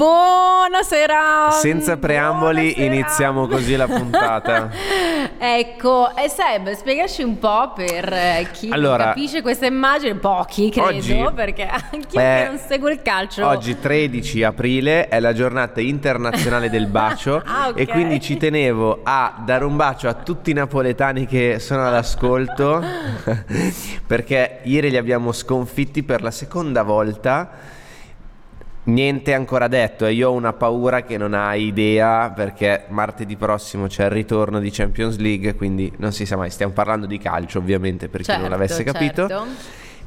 Buonasera. Senza preamboli Buonasera. iniziamo così la puntata. ecco, e Seb, spiegaci un po' per eh, chi non Allora, capisce questa immagine, pochi credo, oggi- perché anche Eh, non segue il calcio. Oggi 13 aprile è la giornata internazionale del bacio Ah, ok. e quindi ci tenevo a dare un bacio a tutti i napoletani che sono all'ascolto perché ieri li abbiamo sconfitti per la seconda volta. Niente ancora detto e io ho una paura che non hai idea perché martedì prossimo c'è il ritorno di Champions League, quindi non si sa mai, stiamo parlando di calcio ovviamente per chi non Certo, l'avesse capito. certo.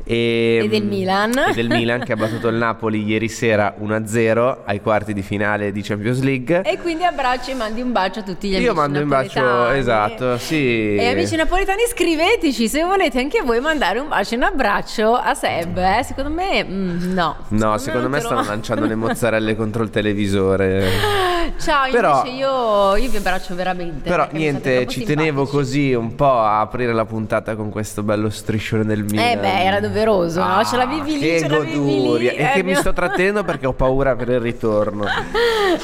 E, E del Milan. E del Milan che ha battuto il Napoli ieri sera 1-0 ai quarti di finale di Champions League. E quindi abbracci e mandi un bacio a tutti gli amici Io mando un bacio, esatto, sì. E amici napoletani scriveteci se volete anche voi mandare un bacio e un abbraccio a Seb. eh. Secondo me mm, no. No, secondo me lo stanno lanciando le mozzarelle contro il televisore. Ciao, Però- invece io, io vi abbraccio veramente. Però niente, ci tenevo simpatici. così un po' a aprire la puntata con questo bello striscione del Milan. Eh beh, era doveroso, no? Ce l'avevi lì, che ce l'avevi lì. E Eh, che mi mio- sto trattenendo perché ho paura per il ritorno.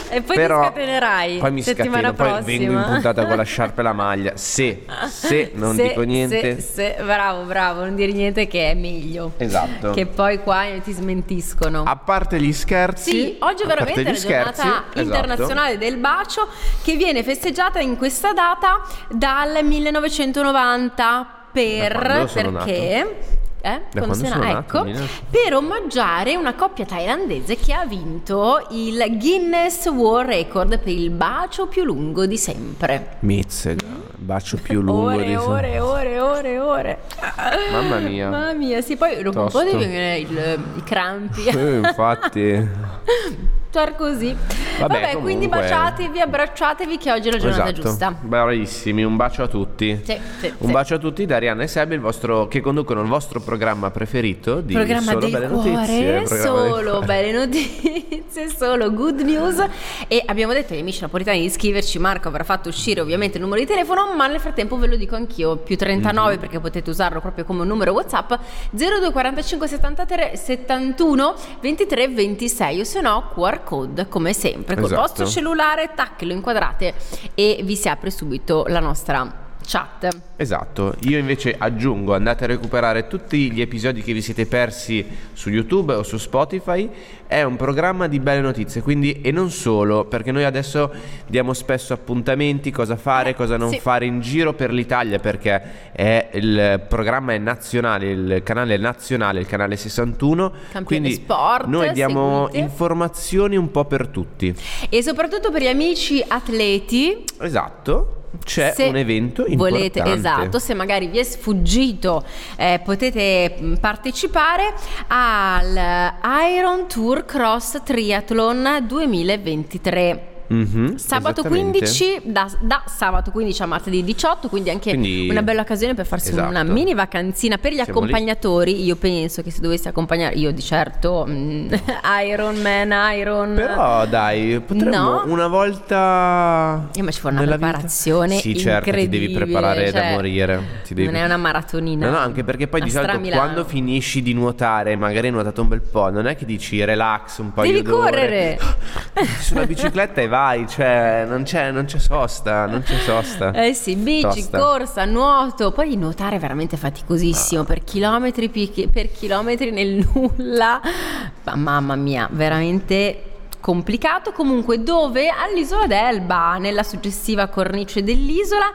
E poi Però ti scatenerai Poi mi settimana scateno, poi vengo in prossima. puntata con la sciarpa e la maglia. Se, se non Se- dico niente. se- se- bravo, bravo, non dire niente che è meglio. Esatto. Che poi qua ti smentiscono. A parte gli scherzi, Sì, oggi veramente è la giornata scherzi, esatto. internazionale del bacio che viene festeggiata in questa data dal 1990 per perché eh? Quando quando sono na- nato, ecco, per omaggiare una coppia thailandese che ha vinto il Guinness World Record per il bacio più lungo di sempre. Mizzega, bacio più lungo ore, di ore, ore, ore, ore. Mamma mia. Mamma mia, sì, poi dopo un po' ti vengono i crampi. Eh, infatti. Star così. Vabbè, comunque- quindi baciatevi, abbracciatevi che oggi è la giornata esatto. giusta. Bravissimi, un bacio a tutti. Sì, sì, Un sì. bacio a tutti da Arianna e Seb, il vostro, che conducono il vostro programma preferito di Programma Solo Belle cuore, Notizie. solo belle notizie, solo good news. E abbiamo detto ai amici napoletani di scriverci. Marco avrà fatto uscire ovviamente il numero di telefono, ma nel frattempo ve lo dico anch'io: più 39 Mhm. perché potete usarlo proprio come un numero WhatsApp 0245 73 71 23 26 o se no QR code come sempre col Esatto. vostro cellulare, tac, lo inquadrate e vi si apre subito la nostra chat. Esatto, io invece aggiungo, andate a recuperare tutti gli episodi che vi siete persi su YouTube o su Spotify, è un programma di belle notizie, quindi e non solo, perché noi adesso diamo spesso appuntamenti, cosa fare, cosa non sì. fare in giro per l'Italia, perché è il programma è nazionale, il canale è nazionale, il canale 61, Campione quindi sport, noi diamo seguite. informazioni un po' per tutti. E soprattutto per gli amici atleti Esatto, c'è Se un evento volete, importante. esatto, se magari vi è sfuggito, eh, potete mh, partecipare al Iron Tour Cross Triathlon 2023. Mhm, Sabato esattamente. 15, da, da sabato 15 a martedì 18, quindi anche Quindi- una bella occasione per farsi Esatto. una mini vacanzina per gli Siamo lì. accompagnatori. Io penso che se dovessi accompagnare, io di certo, mm, Iron Man, Iron. Però dai, potremmo No. una volta. Eh, ma ci vuole una nella vita- preparazione Sì, certo, ti devi preparare da cioè, morire. Ti devi- Non è una maratonina. No, no, anche perché poi di solito Stramilano. quando finisci di nuotare, magari hai nuotato un bel po', non è che dici relax un po'. Devi correre. Sulla bicicletta e vai, cioè non c'è, non c'è sosta, non c'è sosta. Eh sì, bici, Tosta. corsa, nuoto, poi nuotare è veramente faticosissimo per chilometri per chilometri nel nulla. Ma mamma mia, veramente complicato comunque dove all'isola d'Elba nella successiva cornice dell'isola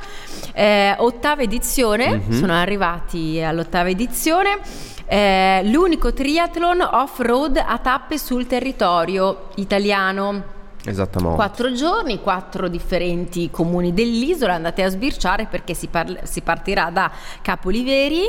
eh, ottava edizione Mhm. sono arrivati all'ottava edizione eh, l'unico triathlon off-road a tappe sul territorio italiano Esattamente. Quattro giorni, quattro differenti comuni dell'isola, andate a sbirciare perché si, parl- si partirà da Capoliveri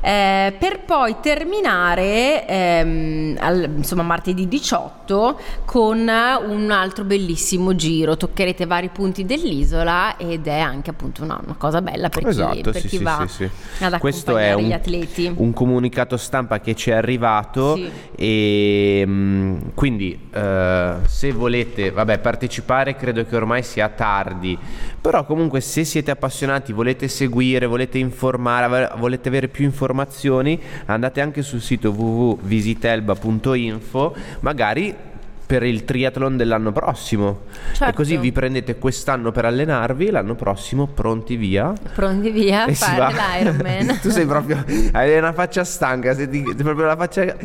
eh, per poi terminare ehm, al- insomma martedì 18 con un altro bellissimo giro. Toccherete vari punti dell'isola ed è anche appunto una, una cosa bella per chi, Esatto, per sì, chi sì, va sì, ad Questo è un, gli atleti. un comunicato stampa che ci è arrivato e mm, quindi eh, se volete vabbè, partecipare credo che ormai sia tardi, però comunque se siete appassionati, volete seguire, volete informare, volete avere più informazioni, andate anche sul sito www.visitelba.info, magari per il triathlon dell'anno prossimo. Certo. E così vi prendete quest'anno per allenarvi, l'anno prossimo pronti via. Pronti via a E si fare l'Ironman. tu sei proprio hai una faccia stanca, sei proprio la faccia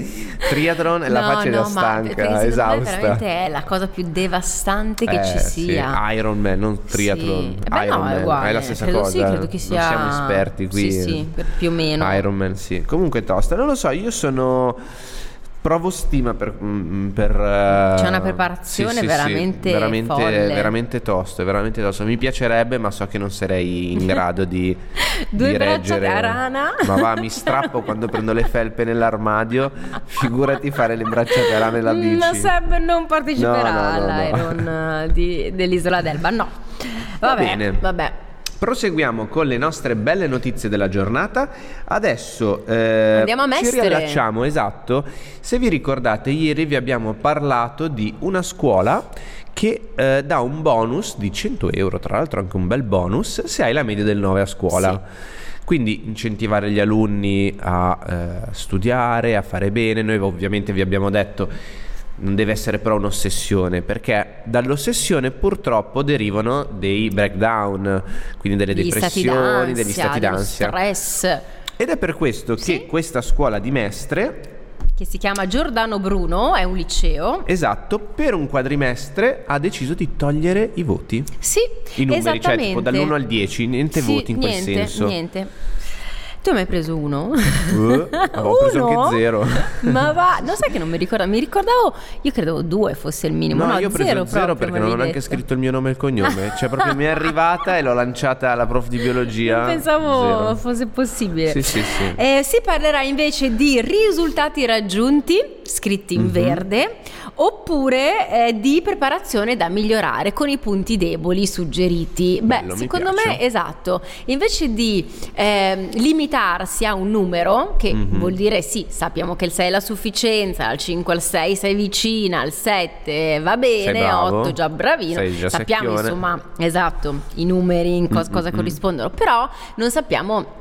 triathlon e la No, faccia no, ma stanca, me esausta. veramente è la cosa più devastante che Eh, ci sì, sia. Ironman, non triathlon. Sì. Eh beh, no, Ironman, è uguale. la stessa credo cosa. Sì, credo che sia... Non siamo esperti qui. Sì, sì, più o meno. Ironman, sì. Comunque tosta. Non lo so, io sono provo stima per, mm, per eh, C'è una preparazione sì, sì, sì, veramente veramente, veramente tosto, veramente tosto. Mi piacerebbe, ma so che non sarei in grado di Due di braccia reggere. da rana. Ma va, mi strappo quando prendo le felpe nell'armadio. Figurati fare le braccia da rana nella bici. La Seb non parteciperà No, no, no, no. all'Iron eh, dell'isola d'Elba, no. Vabbè, bene. vabbè. Proseguiamo con le nostre belle notizie della giornata. Adesso eh, Andiamo a ci riallacciamo, esatto. Se vi ricordate, ieri vi abbiamo parlato di una scuola che eh, dà un bonus di 100 euro, tra l'altro anche un bel bonus, se hai la media del 9 a scuola. Quindi incentivare gli alunni a eh, studiare, a fare bene. Noi ovviamente vi abbiamo detto non deve essere però un'ossessione, perché dall'ossessione purtroppo derivano dei breakdown, quindi delle Degli stati depressioni, d'ansia, degli stati d'ansia. stress Ed è per questo Sì. che questa scuola di Mestre, che si chiama Giordano Bruno, è un liceo. esatto, per un quadrimestre ha deciso di togliere i voti. Sì, I numeri, cioè tipo dall'1 al 10, niente Sì, voti in quel niente, senso. Niente. Tu hai mai preso uno? Eh, avevo preso anche zero. Ma va, non sai che non mi ricordo, mi ricordavo, io credevo due fosse il minimo. No, No, io ho preso zero zero perché non ho neanche detto. scritto il mio nome e il cognome. Cioè, proprio mi è arrivata e l'ho lanciata alla prof di biologia. Non pensavo Zero. fosse possibile. Sì, sì, sì. Eh, si parlerà invece di risultati raggiunti, scritti in verde, oppure eh, di preparazione da migliorare con i punti deboli suggeriti. Bello, Beh, secondo me esatto. Invece di ehm, limitarsi a un numero, che Mhm. vuol dire sì, sappiamo che il 6 è la sufficienza, al 5 al 6 sei vicina, al 7 va bene, bravo. 8 già bravino. Già sappiamo secchione. insomma, esatto, i numeri in cos- Mm, cosa mm, mm. corrispondono, però non sappiamo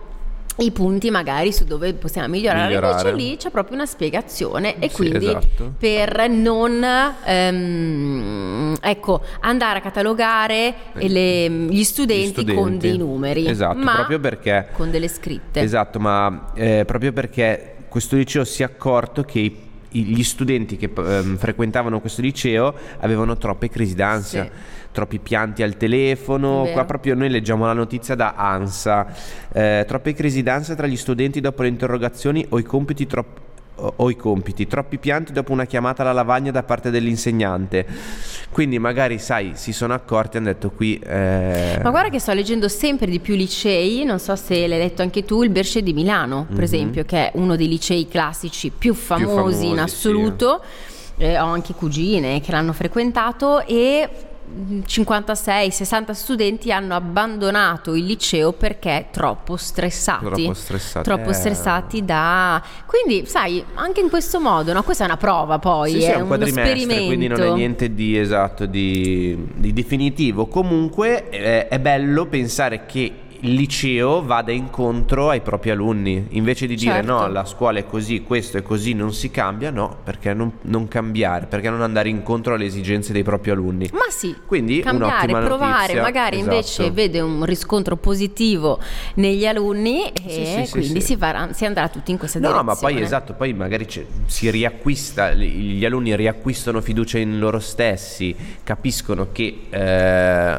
i punti magari su dove possiamo migliorare. Migliorare. Invece lì c'è proprio una spiegazione e Sì, quindi esatto. per non ehm, ecco, andare a catalogare le- gli, studenti Gli studenti. con dei numeri, Esatto, ma proprio perché con delle scritte. Esatto, ma eh, proprio perché questo liceo si è accorto che i- gli studenti che ehm, frequentavano questo liceo avevano troppe crisi d'ansia. Sì. Troppi pianti al telefono, Vero. qua proprio noi leggiamo la notizia da ANSA, Eh, troppe crisi d'ansia tra gli studenti dopo le interrogazioni o i compiti troppo o o i compiti, troppi pianti dopo una chiamata alla lavagna da parte dell'insegnante. Quindi magari, sai, si sono accorti e hanno detto qui... eh, Ma guarda che sto leggendo sempre di più licei, non so se l'hai letto anche tu, il Berce di Milano, per Mhm. esempio, che è uno dei licei classici più famosi, famosi, in sì. assoluto. Eh, ho anche cugine che l'hanno frequentato e 56-60 studenti hanno abbandonato il liceo perché troppo stressati. Troppo stressati. Troppo Eh. stressati da... Quindi, sai, anche in questo modo, no? Questa è una prova poi, Sì, sì, è, è un uno esperimento. quindi non è niente di esatto, di, di definitivo. Comunque eh, è bello pensare che il liceo vada incontro ai propri alunni, invece di dire Certo. no, la scuola è così, questo è così, non si cambia, no, perché non, non cambiare, perché non andare incontro alle esigenze dei propri alunni. Ma sì, Quindi cambiare, provare, notizia, magari esatto. invece vede un riscontro positivo negli alunni e Sì, sì, quindi. Si, farà- si andrà tutti in questa No, direzione. ma poi esatto, poi magari si riacquista, gli gli alunni riacquistano fiducia in loro stessi, capiscono che, eh,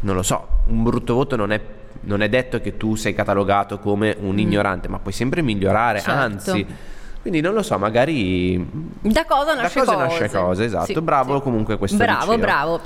non lo so, un brutto voto non è, non è detto che tu sei catalogato come un ignorante, ma puoi sempre migliorare, Mm. Certo. anzi. Quindi non lo so, magari Da cosa da nasce cosa cosa. nasce cosa, esatto. Sì, bravo sì. comunque questo Bravo, liceo. bravo.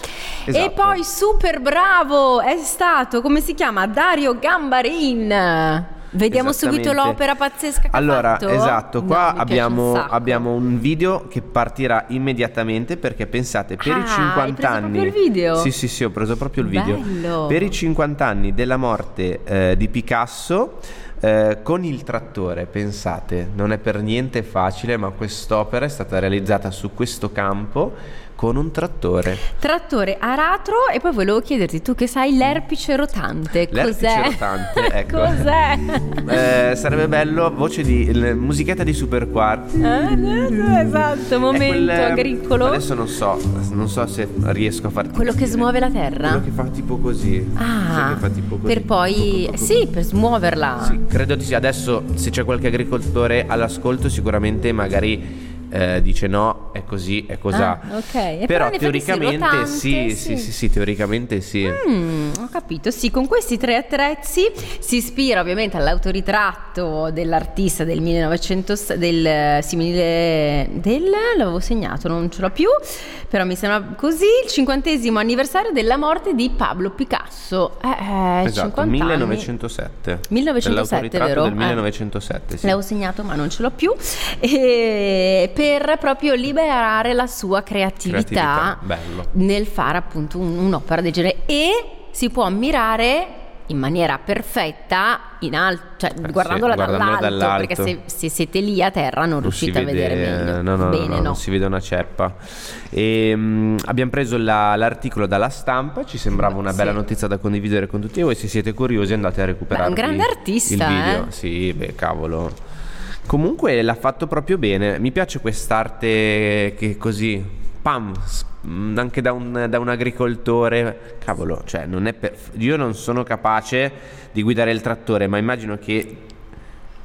E Esatto. poi super bravo è stato, come si chiama? Dario Gambarin. Vediamo subito l'opera pazzesca che allora, fatto. esatto, No, qua mi piace un abbiamo, abbiamo un video che partirà immediatamente perché pensate, per Ah, i 50 hai preso anni... proprio il video? Sì, sì, sì, ho preso proprio il video. Bello. Per i 50 anni della morte eh, di Picasso, eh, con il trattore, pensate, non è per niente facile, ma quest'opera è stata realizzata su questo campo con un trattore. Trattore aratro e poi volevo chiederti, tu che sai l'erpice rotante, L'erpice cos'è? rotante, ecco. cos'è? Eh, sarebbe bello, voce di musichetta di Super Quark. Eh, esatto, È momento quel, agricolo. Adesso non so, non so se riesco a farti Quello che smuove la terra? Quello che fa tipo così. Ah, fa tipo così. per poi... Sì, per smuoverla. Sì, credo di sì. Adesso se c'è qualche agricoltore all'ascolto sicuramente magari eh, dice no, è così, è cos'ha. Ah, ok. E Però sì, teoricamente sì, sì, sì. sì, teoricamente sì. Mm, ho capito, sì, con questi tre attrezzi si ispira ovviamente all'autoritratto dell'artista del 1900, del simile del, l'avevo segnato, non ce l'ho più, però mi sembra così, il cinquantesimo anniversario della morte di Pablo Picasso. Eh, eh, Esatto, 50 anni. 1907. 1907, Dell'autoritratto vero? del Eh. 1907, sì. L'avevo segnato ma non ce l'ho più e per proprio liberare la sua creatività, Creatività, nel fare appunto un- un'opera del genere e si può ammirare in maniera perfetta in alto, cioè Eh, sì, guardandola, guardandola dall'alto, dall'alto. perché se, se siete lì a terra non, Non riuscite a vede- vedere meglio. No, no, Bene, no, no. non si vede una ceppa. E, mm, abbiamo preso la- l'articolo dalla stampa, ci sembrava una Sì. bella notizia da condividere con tutti voi. Se siete curiosi andate a recuperare Beh, un grande artista, il video. eh. Sì, beh, cavolo. Comunque l'ha fatto proprio bene. Mi piace quest'arte che così, pam, mm, anche da un, da un agricoltore. Cavolo, cioè, non per- io non sono capace di guidare il trattore, ma immagino che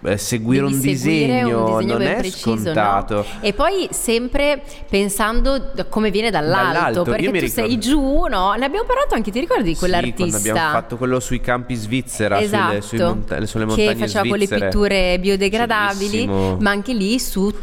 eh, seguire un disegno, un disegno non è preciso, no? scontato. E poi sempre pensando come viene dall'alto, Dall'alto, perché tu ricordo- sei giù, no? Ne abbiamo parlato anche, ti ricordi di Sì, quell'artista? quando abbiamo fatto quello sui campi Svizzera, esatto, sulle, monta- sulle montagne che faceva quelle svizzere. pitture biodegradabili, Bellissimo. ma anche lì su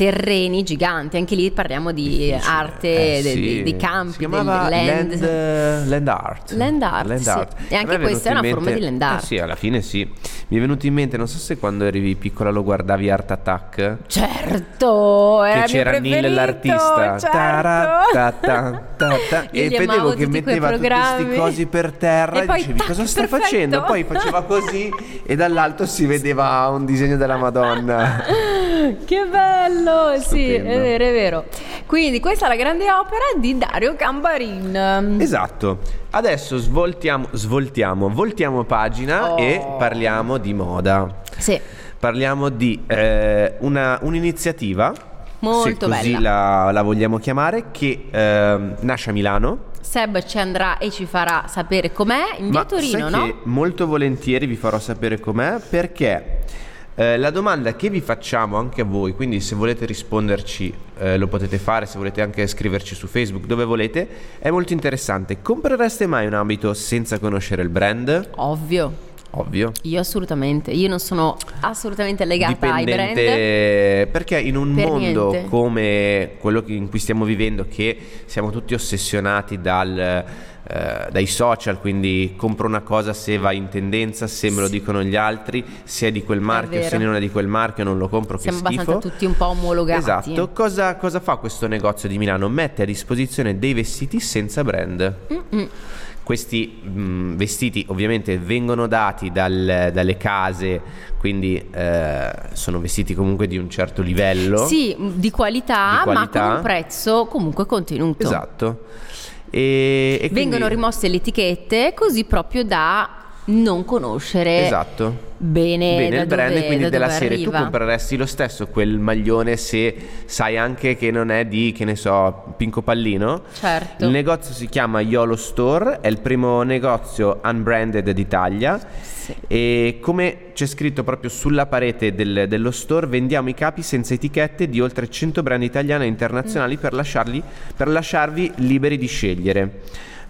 terreni giganti, anche lì parliamo di arte, Eh, de- sì. de- di campi, si chiamava del land. land, eh, land art Land art, sì. E anche questa è una in forma di land art. eh sì alla fine sì mi è venuto in mente non so se quando eri piccola lo guardavi Art Attack Certo, era che c'era Neil l'artista certo. Tara, ta, ta, ta, ta. Io e vedevo che metteva tutti questi cosi per terra E e, poi, dicevi tac, cosa sta perfetto. facendo poi faceva così e dall'alto si vedeva un disegno della Madonna Che bello, sì, è Stupendo. vero, è vero. Quindi questa è la grande opera di Dario Cambarin. Esatto. Adesso svoltiamo, svoltiamo, voltiamo pagina Oh. e parliamo di moda. Sì, Parliamo di eh, una- un'iniziativa, Molto se così bella. la, la vogliamo chiamare, che ehm, nasce a Milano. Seb ci andrà e ci farà sapere com'è in via Ma Torino, sai no? che molto volentieri vi farò sapere com'è perché eh, la domanda che vi facciamo anche a voi, quindi se volete risponderci eh, lo potete fare, se volete anche scriverci su Facebook, dove volete, è molto interessante. Comprereste mai un abito senza conoscere il brand? Ovvio. Ovvio. Io assolutamente, io non sono assolutamente legata ai brand. Dipendente perché in un Per mondo niente. come quello in cui stiamo vivendo che siamo tutti ossessionati dal, eh, dai social quindi compro una cosa se va in tendenza se me lo dicono gli altri se è di quel marchio se non è di quel marchio non lo compro Siamo che schifo abbastanza tutti un po' omologati. esatto cosa, cosa fa questo negozio di Milano mette a disposizione dei vestiti senza brand Mm-mm. questi mh, vestiti ovviamente vengono dati dal- dalle case, quindi eh, sono vestiti comunque di un certo livello. Sì, di qualità, Di ma qualità. con un prezzo comunque contenuto. Esatto. E, e quindi- Vengono rimosse le etichette così proprio da non conoscere Esatto. bene, Bene il brand dove, quindi della serie arriva. tu compreresti lo stesso quel maglione se sai anche che non è di che ne so Pinco Pallino Certo. il negozio si chiama Yolo Store è il primo negozio unbranded d'Italia Sì. E come c'è scritto proprio sulla parete del- dello store vendiamo i capi senza etichette di oltre 100 brand italiani e internazionali Mm. per, lasciarli, per lasciarvi liberi di scegliere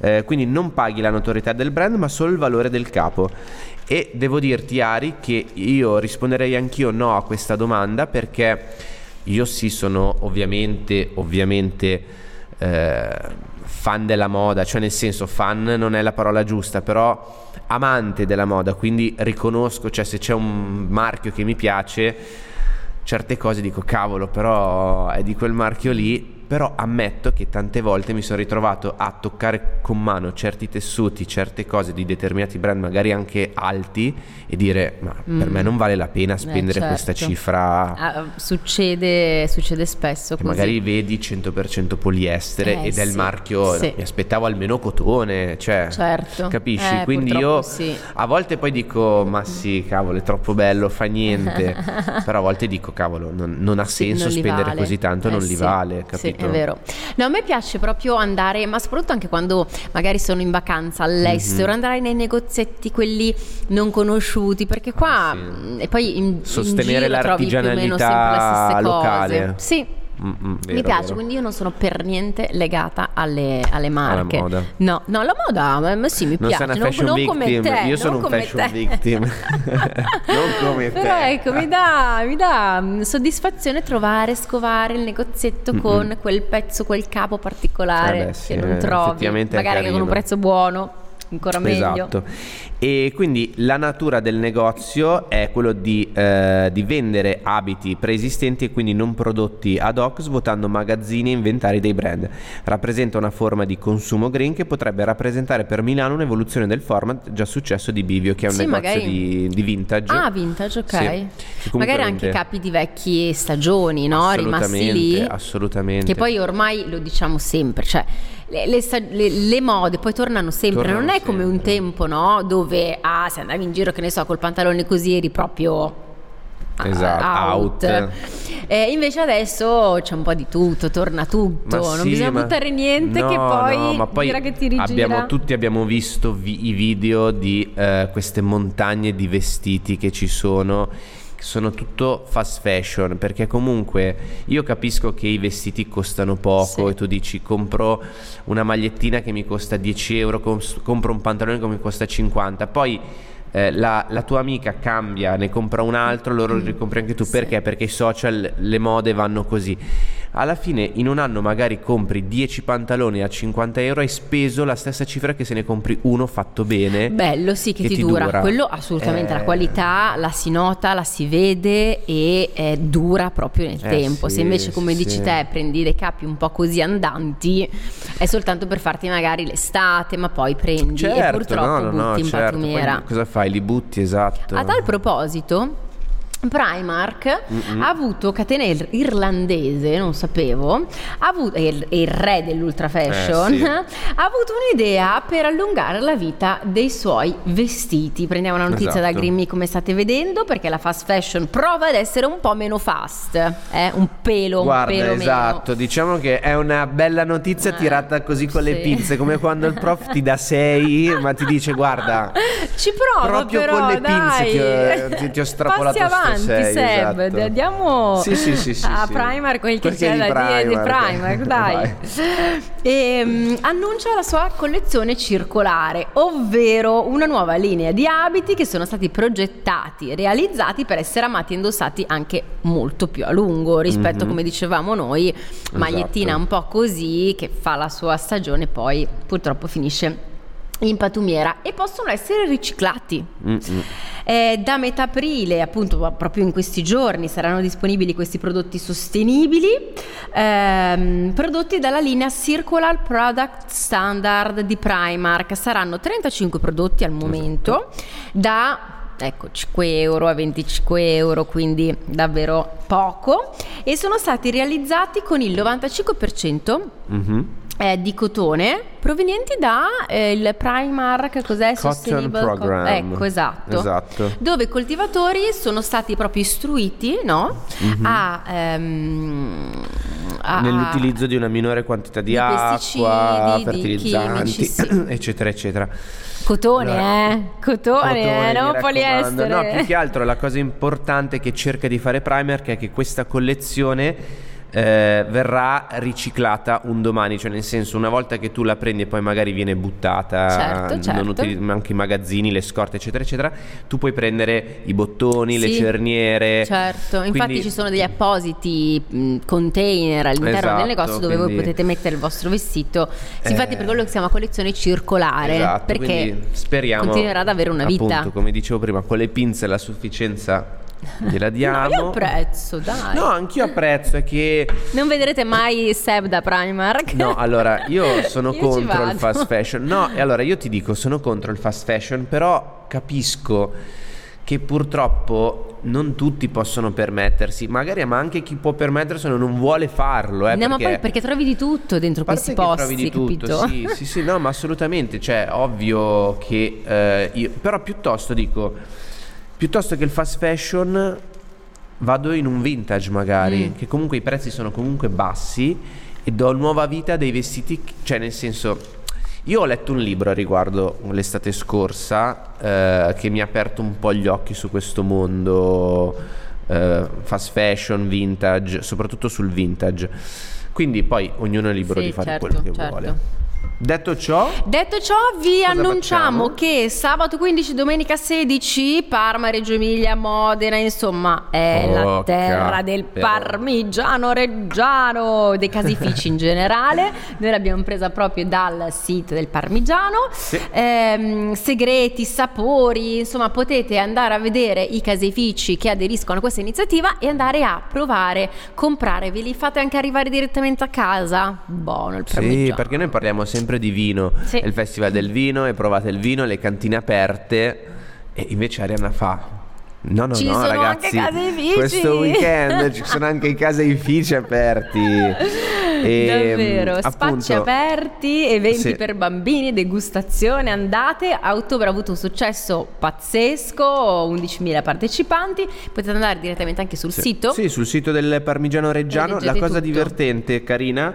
Eh, quindi non paghi la notorietà del brand ma solo il valore del capo e devo dirti Ari che io risponderei anch'io no a questa domanda perché io sì sono ovviamente ovviamente eh, fan della moda, cioè nel senso fan non è la parola giusta, però amante della moda, quindi riconosco, cioè se c'è un marchio che mi piace, certe cose dico cavolo, però è di quel marchio lì però ammetto che tante volte mi sono ritrovato a toccare con mano certi tessuti, certe cose di determinati brand, magari anche alti, e dire ma mm. per me non vale la pena spendere eh, certo. questa cifra. Ah, succede, succede spesso. Così. Magari vedi 100% poliestere eh, ed è il marchio, sì. mi aspettavo almeno cotone, cioè, certo. capisci? Eh, Quindi io sì. a volte poi dico ma sì, cavolo, è troppo bello, fa niente, però a volte dico cavolo, non, non ha senso sì, spendere vale. così tanto, non li vale, capito? È vero. No, a me piace proprio andare, ma soprattutto anche quando magari sono in vacanza all'estero, mm-hmm. andare nei negozietti quelli non conosciuti, perché qua ah, sì. e poi in, sostenere in l'artigianalità locale. Sì. Mm-mm, vero, mi piace, vero. quindi io non sono per niente legata alle, alle marche. Alla moda. No, no, la moda, ma sì, mi non piace. Non, non come te. Io sono un fashion te. victim. non come Però te. ecco, mi dà, mi dà mm, soddisfazione trovare, scovare il negozietto Mm-mm. con quel pezzo, quel capo particolare eh beh, sì, che non eh, trovi. Magari con un prezzo buono ancora meglio. Esatto. E quindi la natura del negozio è quello di, eh, di, vendere abiti preesistenti e quindi non prodotti ad hoc, svuotando magazzini e inventari dei brand. Rappresenta una forma di consumo green che potrebbe rappresentare per Milano un'evoluzione del format già successo di Bivio, che è un sì, negozio magari... di, di, vintage. Ah, vintage, ok. Sì, magari anche capi di vecchie stagioni, no? Rimasti lì. Assolutamente. Che poi ormai lo diciamo sempre, cioè le, le, le, mode poi tornano sempre, tornano non è sempre. come un tempo, no? Dove ah, se andavi in giro, che ne so, col pantalone così eri proprio esatto, out. out. Eh, invece adesso c'è un po' di tutto, torna tutto, ma non sì, bisogna ma... buttare niente no, che poi, no, poi che ti rigira. Abbiamo, tutti abbiamo visto vi- i video di eh, queste montagne di vestiti che ci sono sono tutto fast fashion perché comunque io capisco che i vestiti costano poco sì. e tu dici compro una magliettina che mi costa 10 euro, compro un pantalone che mi costa 50, poi eh, la, la, tua amica cambia, ne compra un altro, loro mm. ricompri anche tu sì. perché? Perché i social, le mode vanno così alla fine in un anno magari compri 10 pantaloni a 50 euro hai speso la stessa cifra che se ne compri uno fatto bene bello sì che, che ti, ti dura. dura. quello assolutamente eh... la qualità la si nota la si vede e eh, dura proprio nel eh, tempo sì, se invece come sì. dici te prendi dei capi un po' così andanti è soltanto per farti magari l'estate ma poi prendi certo, e purtroppo no, no, butti no, in certo. patumiera cosa fai li butti esatto. A tal proposito Primark Mm-mm. ha avuto catena irlandese, non sapevo, ha avuto, è il, è il re dell'ultra fashion, eh, sì. ha avuto un'idea per allungare la vita dei suoi vestiti. Prendiamo una notizia esatto. da Grimmy come state vedendo perché la fast fashion prova ad essere un po' meno fast, eh? un pelo, Guarda, un pelo esatto, meno. diciamo che è una bella notizia eh, tirata così con sì. le pinze, come quando il prof ti dà 6 ma ti dice guarda, ci provo proprio però, con le pinze ti ti, ti ho strapolato Passi avanti, sei, Seb, esatto. andiamo sì, sì, sì, a Primark quel che c'è da dire di Primark, dai. e, um, annuncia la sua collezione circolare, ovvero una nuova linea di abiti che sono stati progettati, realizzati per essere amati e indossati anche molto più a lungo rispetto, mm-hmm. come dicevamo noi, magliettina esatto. un po' così che fa la sua stagione poi purtroppo finisce in patumiera e possono essere riciclati. Eh, da metà aprile, appunto proprio in questi giorni, saranno disponibili questi prodotti sostenibili, ehm, prodotti dalla linea Circular Product Standard di Primark. Saranno 35 prodotti al momento esatto. da ecco 5 euro a 25 euro quindi davvero poco e sono stati realizzati con il 95% mm-hmm eh, di cotone provenienti da eh, il Primark cos'è? Cotton Sustainable Program. Co- ecco, esatto. esatto. Dove i coltivatori sono stati proprio istruiti, no? Mm-hmm. A, ehm, a, nell'utilizzo di una minore quantità di, di acqua, fertilizzanti, chimici, sì. eccetera, eccetera. Cotone, no. eh? Cotone, Cotone eh, non poliestere. No, più che altro la cosa importante che cerca di fare Primark è che questa collezione eh, verrà riciclata un domani, cioè nel senso una volta che tu la prendi e poi magari viene buttata, certo, certo. Utilizz- anche i magazzini, le scorte eccetera eccetera, tu puoi prendere i bottoni, sì, le cerniere. Certo, quindi... infatti ci sono degli appositi mh, container all'interno esatto, del negozio dove quindi... voi potete mettere il vostro vestito, sì, eh... infatti per quello che si chiama collezione circolare, esatto, perché speriamo continuerà ad avere una vita. Appunto, come dicevo prima, con le pinze la sufficienza gliela diamo. No, io apprezzo, dai. No, anch'io apprezzo, è che... Non vedrete mai Seb da Primark. No, allora, io sono Io contro il fast fashion. No, e allora io ti dico, sono contro il fast fashion, però capisco che purtroppo non tutti possono permettersi, magari ma anche chi può permetterselo non vuole farlo, eh, no, ma perché... poi perché trovi di tutto dentro questi posti, trovi di tutto, capito? sì, sì, sì, no, ma assolutamente, cioè, ovvio che eh, io, però piuttosto dico, piuttosto che il fast fashion, vado in un vintage magari, Mm. che comunque i prezzi sono comunque bassi e do nuova vita a dei vestiti, cioè nel senso, io ho letto un libro a riguardo l'estate scorsa eh, che mi ha aperto un po' gli occhi su questo mondo eh, fast fashion, vintage, soprattutto sul vintage. Quindi poi ognuno è libero Sì, di fare certo, quello che certo. vuole. Detto ciò, Detto ciò, vi annunciamo facciamo? che sabato 15, domenica 16, Parma, Reggio Emilia, Modena, insomma, è la Porca, terra del parmigiano reggiano, dei casifici in generale. Noi l'abbiamo presa proprio dal sito del parmigiano. Sì. Ehm, segreti, sapori, insomma, potete andare a vedere i caseifici che aderiscono a questa iniziativa e andare a provare, comprare. Ve li fate anche arrivare direttamente a casa. Buono il parmigiano. sì, perché noi parliamo sempre di vino, Sì. il festival del vino e provate il vino, le cantine aperte e invece Arianna fa No, no, Ci no, ragazzi. anche caseifici." Questo weekend ci sono anche i caseifici aperti. E, Davvero, appunto, spazi aperti, eventi Sì. per bambini, degustazione, andate. A ottobre ha avuto un successo pazzesco, 11.000 partecipanti. Potete andare direttamente anche sul Sì. sito. Sì, sul sito del Parmigiano Reggiano. La cosa tutto. divertente, carina,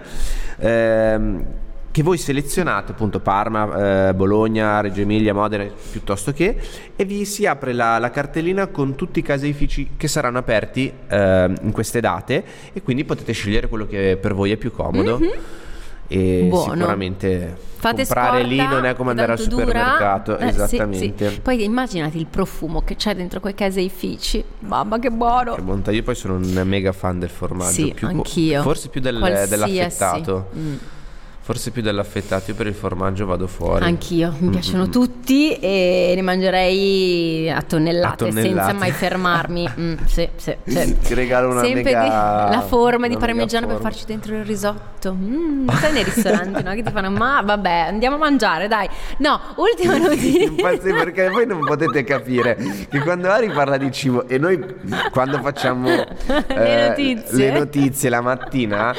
ehm, che voi selezionate appunto Parma, eh, Bologna, Reggio Emilia, Modena, piuttosto che, e vi si apre la, la cartellina con tutti i caseifici che saranno aperti ehm, in queste date e quindi potete scegliere quello che per voi è più comodo. E Mhm. Buono. sicuramente Fate comprare scorta, lì non è come andare al tanto dura. supermercato. Eh, sì, esattamente. sì. Poi immaginati il profumo che c'è dentro quei caseifici. Mamma che buono! Che bontà, io poi sono un mega fan del formaggio. Sì, più- anch'io. Forse più del- dell'affettato. Mm. Forse più dell'affettato. Io per il formaggio vado fuori. Anch'io, mi Mm, piacciono mm, tutti e ne mangerei a tonnellate, A tonnellate. senza mai fermarmi. Mm, sì, sì, sì. Ti regalo una Sempre mega- di- la forma di parmigiano per farci dentro il risotto. Mm, sai nei ristoranti, no? Che ti fanno, ma vabbè, andiamo a mangiare, dai. No, ultima notizia. Infatti, perché voi non potete capire che quando Ari parla di cibo e noi quando facciamo Le notizie. le notizie la mattina,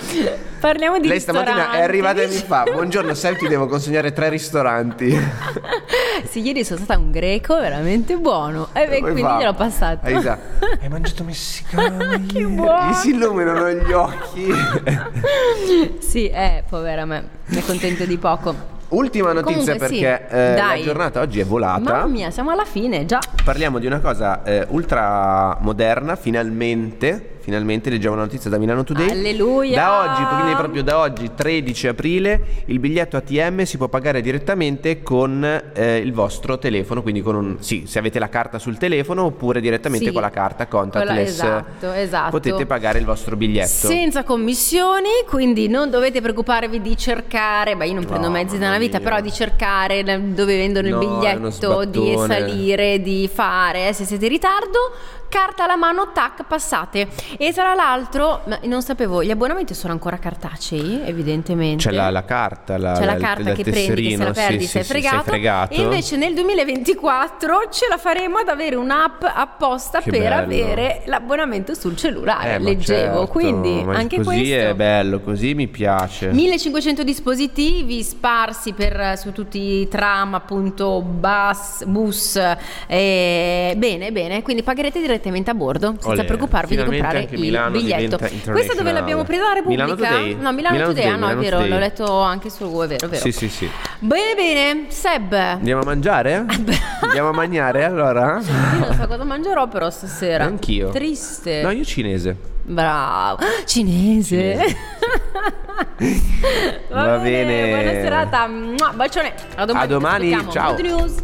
Parliamo di lei stamattina è arrivata e mi fa: Buongiorno, sai, ti devo consegnare tre ristoranti. Sì, ieri sono stata un greco veramente buono. E beh, Poi quindi fa, gliel'ho passato. Hai sa- hai mangiato messicano? Che ieri?" buono. Gli si illuminano gli occhi. sì, eh, povera me, mi accontento di poco. Ultima notizia Comunque sì, perché eh, la dai. giornata oggi è volata. Mamma mia, siamo alla fine, già. Parliamo di una cosa eh, ultra moderna, finalmente. Finalmente leggevo una notizia da Milano Today. Alleluia! Da oggi, quindi proprio da oggi, 13 aprile, il biglietto ATM si può pagare direttamente con eh, il vostro telefono. Quindi con un. Sì, se avete la carta sul telefono oppure direttamente Sì. con la carta contactless. Quella- esatto, esatto. Potete pagare il vostro biglietto. Senza commissioni, quindi non dovete preoccuparvi di cercare, beh io non prendo mezzi mamma nella vita, però di cercare dove vendono No, il biglietto, di salire, di fare, eh, se siete in ritardo, carta alla mano, tac, passate. E tra l'altro, non sapevo, gli abbonamenti sono ancora cartacei, evidentemente. C'è la, la carta, la, C'è la il- carta che prendi, che se la perdi sì, sei, sì, fregato. fregato. E invece nel 2024 ce la faremo ad avere un'app apposta Che per bello. avere l'abbonamento sul cellulare. Eh, Leggevo, certo, quindi anche così questo. è bello, così mi piace. 1500 dispositivi sparsi per, su tutti i tram, appunto, bus, bus. eh, bene, bene, quindi pagherete direttamente a bordo senza Olè, preoccuparvi di comprare il Milano biglietto. Questa dove l'abbiamo presa la Repubblica? Milano Today. No, Milano, Milano Today, Today, ah, no, Milano è vero, Today. l'ho letto anche su è vero, è vero. Sì, sì, sì. Bene, bene, Seb. Andiamo a mangiare? Andiamo a mangiare allora? Io non so cosa mangerò però stasera. Anch'io. Triste. No, io cinese. Bravo. Cinese. Va bene. Buona serata. Bacione. A domani. A domani, ciao. Good news.